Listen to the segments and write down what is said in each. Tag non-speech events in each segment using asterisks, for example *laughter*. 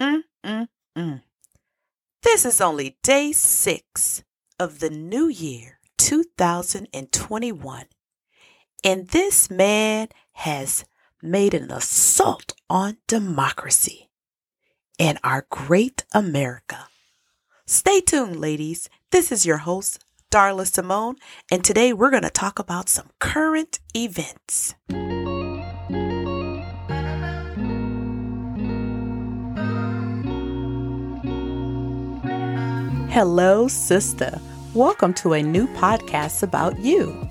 Mm, mm, mm. This is only day six of the new year, 2021. And this man has made an assault on democracy and our great America. Stay tuned, ladies. This is your host, Darla Simone, and today we're going to talk about some current events. Hello, sister. Welcome to a new podcast about you.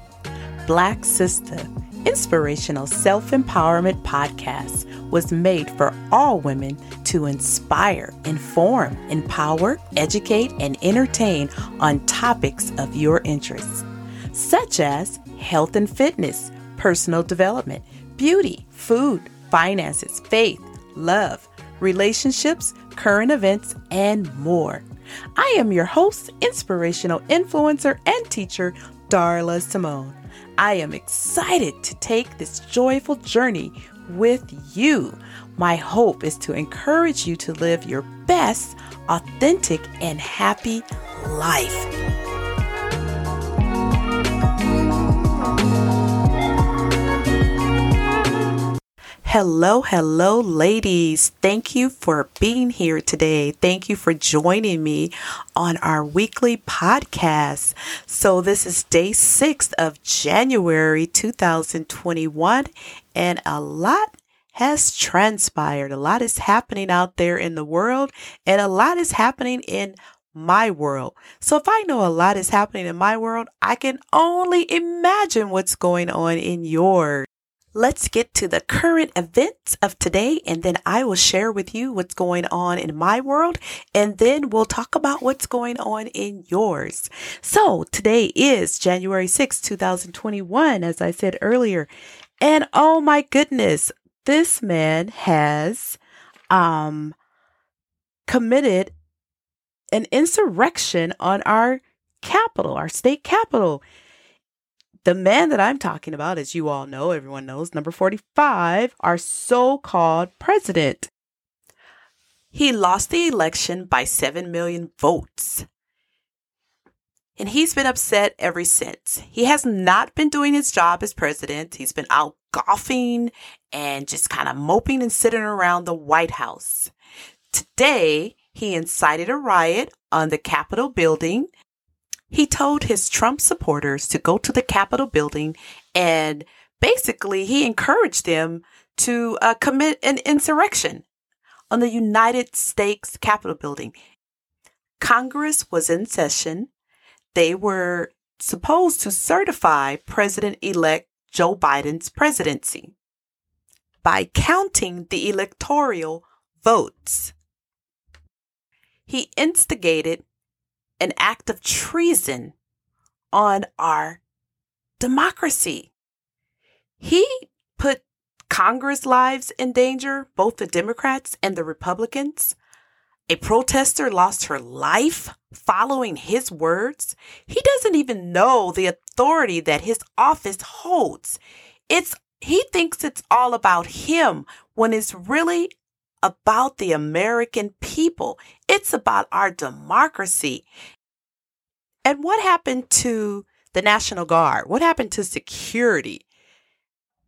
Black Sister, inspirational self empowerment podcast, was made for all women to inspire, inform, empower, educate, and entertain on topics of your interests, such as health and fitness, personal development, beauty, food, finances, faith, love, relationships, current events, and more. I am your host, inspirational influencer, and teacher, Darla Simone. I am excited to take this joyful journey with you. My hope is to encourage you to live your best, authentic, and happy life. Hello, hello, ladies. Thank you for being here today. Thank you for joining me on our weekly podcast. So, this is day six of January 2021, and a lot has transpired. A lot is happening out there in the world, and a lot is happening in my world. So, if I know a lot is happening in my world, I can only imagine what's going on in yours. Let's get to the current events of today, and then I will share with you what's going on in my world, and then we'll talk about what's going on in yours. So, today is January 6, 2021, as I said earlier. And oh my goodness, this man has um, committed an insurrection on our capital, our state capital. The man that I'm talking about, as you all know, everyone knows, number 45, our so called president. He lost the election by 7 million votes. And he's been upset ever since. He has not been doing his job as president. He's been out golfing and just kind of moping and sitting around the White House. Today, he incited a riot on the Capitol building he told his Trump supporters to go to the Capitol building and basically he encouraged them to uh, commit an insurrection on the United States Capitol building. Congress was in session. They were supposed to certify President elect Joe Biden's presidency by counting the electoral votes. He instigated an act of treason on our democracy. He put Congress lives in danger, both the Democrats and the Republicans. A protester lost her life following his words. He doesn't even know the authority that his office holds. It's he thinks it's all about him when it's really about the American people. It's about our democracy. And what happened to the National Guard? What happened to security?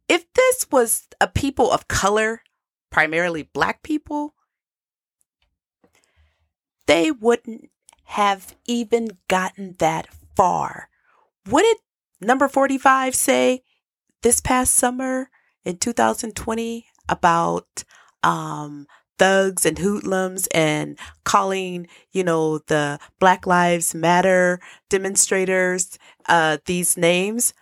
If this was a people of color, primarily black people, they wouldn't have even gotten that far. What did number 45 say this past summer in 2020 about um, thugs and hoodlums and calling, you know, the Black Lives Matter demonstrators, uh, these names.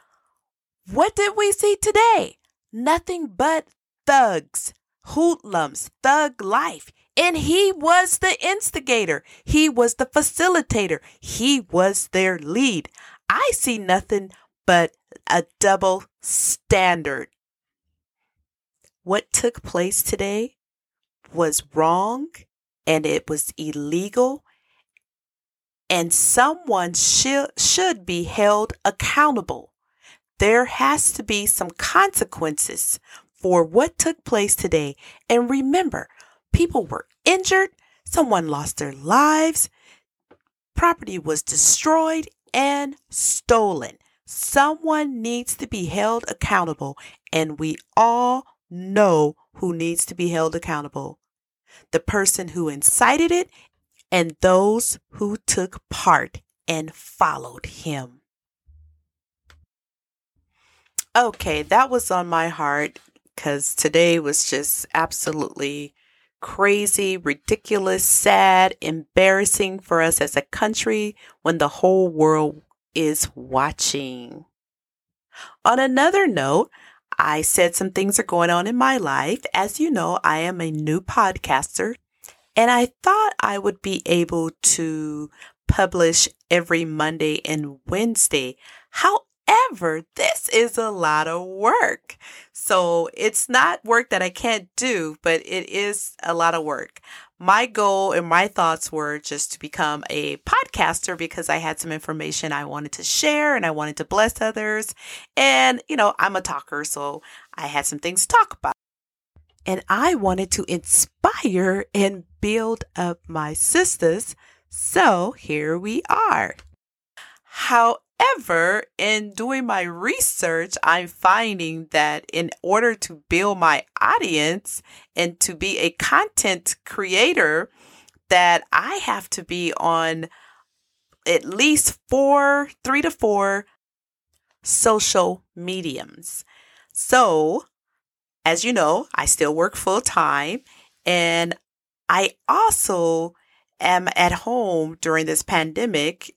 What did we see today? Nothing but thugs, hoodlums, thug life. And he was the instigator. He was the facilitator. He was their lead. I see nothing but a double standard. What took place today was wrong and it was illegal and someone should should be held accountable. There has to be some consequences for what took place today. And remember, People were injured. Someone lost their lives. Property was destroyed and stolen. Someone needs to be held accountable, and we all know who needs to be held accountable the person who incited it and those who took part and followed him. Okay, that was on my heart because today was just absolutely crazy, ridiculous, sad, embarrassing for us as a country when the whole world is watching. On another note, I said some things are going on in my life. As you know, I am a new podcaster and I thought I would be able to publish every Monday and Wednesday. However, this is a lot of work. So it's not work that I can't do, but it is a lot of work my goal and my thoughts were just to become a podcaster because I had some information I wanted to share and I wanted to bless others. And, you know, I'm a talker, so I had some things to talk about. And I wanted to inspire and build up my sisters. So here we are. How However, in doing my research, I'm finding that in order to build my audience and to be a content creator, that I have to be on at least four, three to four social mediums. So, as you know, I still work full time and I also am at home during this pandemic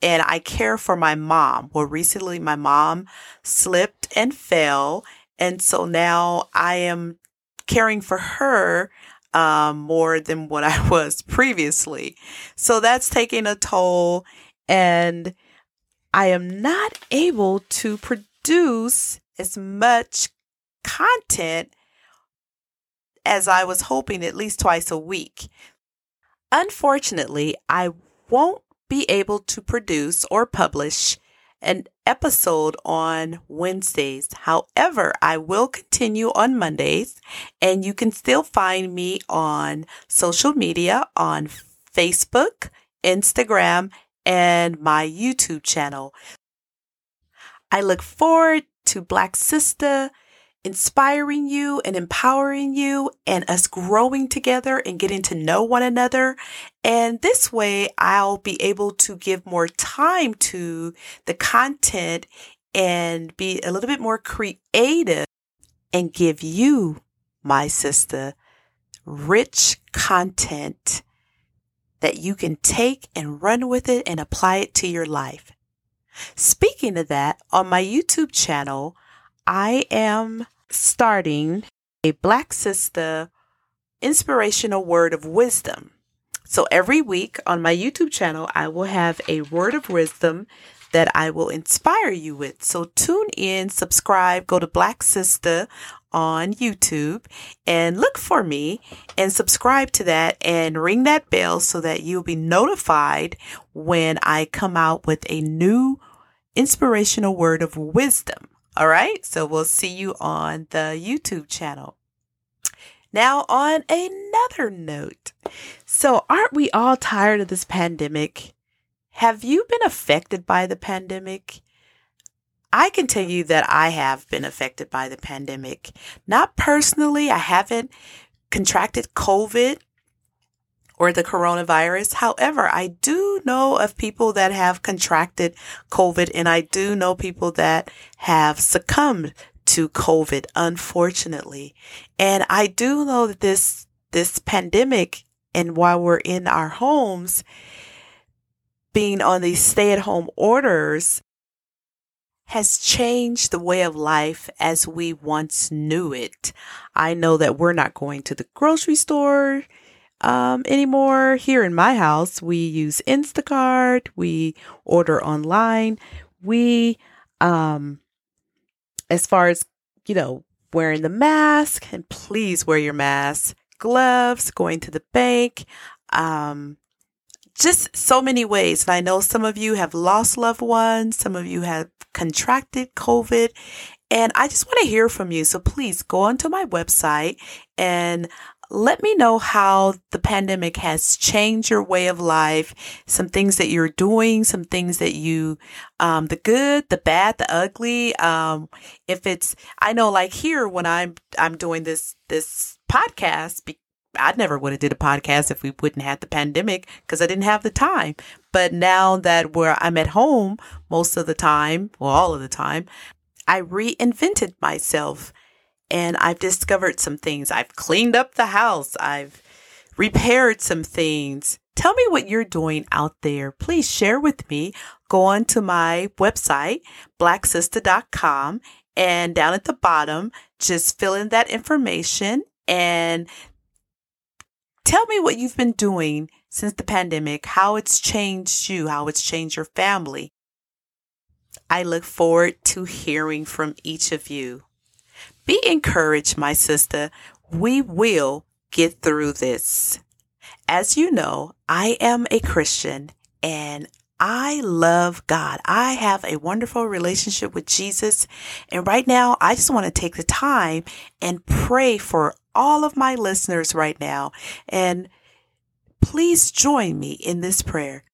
and I care for my mom. Well, recently my mom slipped and fell. And so now I am caring for her um, more than what I *laughs* was previously. So that's taking a toll. And I am not able to produce as much content as I was hoping at least twice a week. Unfortunately, I won't be able to produce or publish an episode on Wednesdays. However, I will continue on Mondays and you can still find me on social media on Facebook, Instagram, and my YouTube channel. I look forward to Black Sister inspiring you and empowering you and us growing together and getting to know one another. And this way I'll be able to give more time to the content and be a little bit more creative and give you, my sister, rich content that you can take and run with it and apply it to your life. Speaking of that, on my YouTube channel, I am starting a Black Sister inspirational word of wisdom. So every week on my YouTube channel, I will have a word of wisdom that I will inspire you with. So tune in, subscribe, go to Black Sister on YouTube and look for me and subscribe to that and ring that bell so that you'll be notified when I come out with a new inspirational word of wisdom. All right. So we'll see you on the YouTube channel. Now, on another note. So, aren't we all tired of this pandemic? Have you been affected by the pandemic? I can tell you that I have been affected by the pandemic. Not personally, I haven't contracted COVID or the coronavirus. However, I do know of people that have contracted COVID and I do know people that have succumbed to COVID, unfortunately. And I do know that this, this pandemic and while we're in our homes, being on these stay at home orders has changed the way of life as we once knew it. I know that we're not going to the grocery store um, anymore. Here in my house, we use Instacart, we order online. We, um, as far as, you know, wearing the mask, and please wear your mask, gloves, going to the bank, um, just so many ways. And I know some of you have lost loved ones, some of you have contracted COVID, and I just want to hear from you. So please go onto my website and let me know how the pandemic has changed your way of life, some things that you're doing, some things that you, um, the good, the bad, the ugly. Um, if it's, I know like here when I'm, I'm doing this, this podcast, I never would have did a podcast if we wouldn't have the pandemic because I didn't have the time. But now that where I'm at home most of the time, well, all of the time, I reinvented myself and I've discovered some things. I've cleaned up the house. I've repaired some things. Tell me what you're doing out there. Please share with me. Go on to my website, blacksister.com, and down at the bottom, just fill in that information and tell me what you've been doing since the pandemic, how it's changed you, how it's changed your family. I look forward to hearing from each of you. Be encouraged, my sister. We will get through this. As you know, I am a Christian and I love God. I have a wonderful relationship with Jesus. And right now, I just want to take the time and pray for all of my listeners right now. And please join me in this prayer.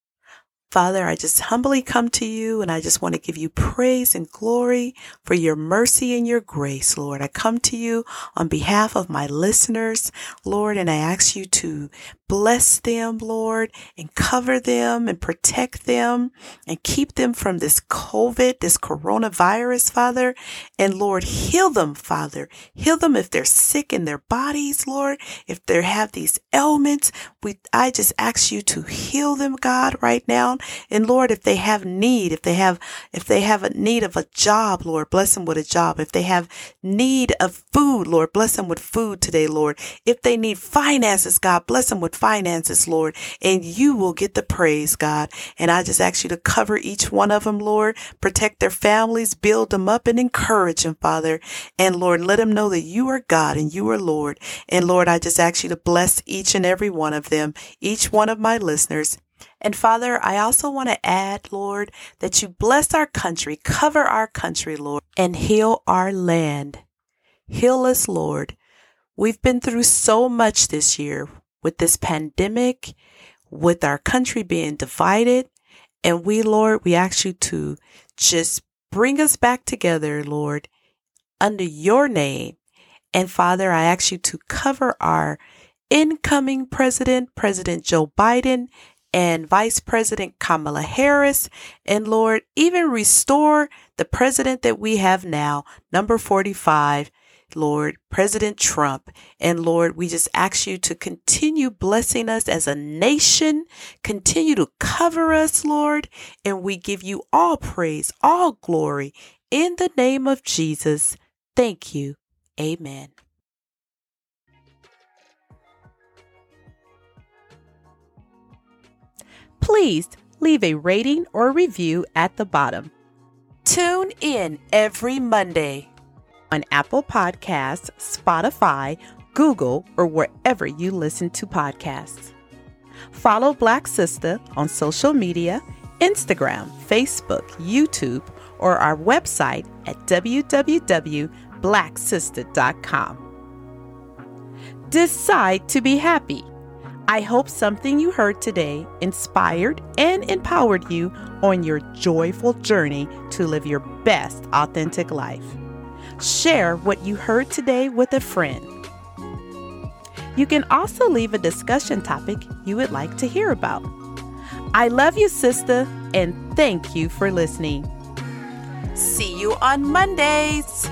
Father, I just humbly come to you and I just want to give you praise and glory for your mercy and your grace, Lord. I come to you on behalf of my listeners, Lord, and I ask you to bless them, Lord, and cover them and protect them and keep them from this COVID, this coronavirus, Father. And Lord, heal them, Father. Heal them if they're sick in their bodies, Lord. If they have these ailments, we, I just ask you to heal them, God, right now. And Lord, if they have need, if they have, if they have a need of a job, Lord, bless them with a job. If they have need of food, Lord, bless them with food today, Lord. If they need finances, God, bless them with finances, Lord, and you will get the praise, God. And I just ask you to cover each one of them, Lord, protect their families, build them up and encourage them, Father. And Lord, let them know that you are God and you are Lord. And Lord, I just ask you to bless each and every one of them, each one of my listeners. And Father, I also want to add, Lord, that you bless our country, cover our country, Lord, and heal our land. Heal us, Lord. We've been through so much this year with this pandemic, with our country being divided. And we, Lord, we ask you to just bring us back together, Lord, under your name. And Father, I ask you to cover our incoming president, President Joe Biden, and Vice President Kamala Harris. And Lord, even restore the president that we have now, number 45, Lord, President Trump. And Lord, we just ask you to continue blessing us as a nation, continue to cover us, Lord. And we give you all praise, all glory in the name of Jesus. Thank you. Amen. Please leave a rating or review at the bottom. Tune in every Monday on Apple Podcasts, Spotify, Google, or wherever you listen to podcasts. Follow Black Sister on social media Instagram, Facebook, YouTube, or our website at www.blacksister.com. Decide to be happy. I hope something you heard today inspired and empowered you on your joyful journey to live your best authentic life. Share what you heard today with a friend. You can also leave a discussion topic you would like to hear about. I love you, sister, and thank you for listening. See you on Mondays.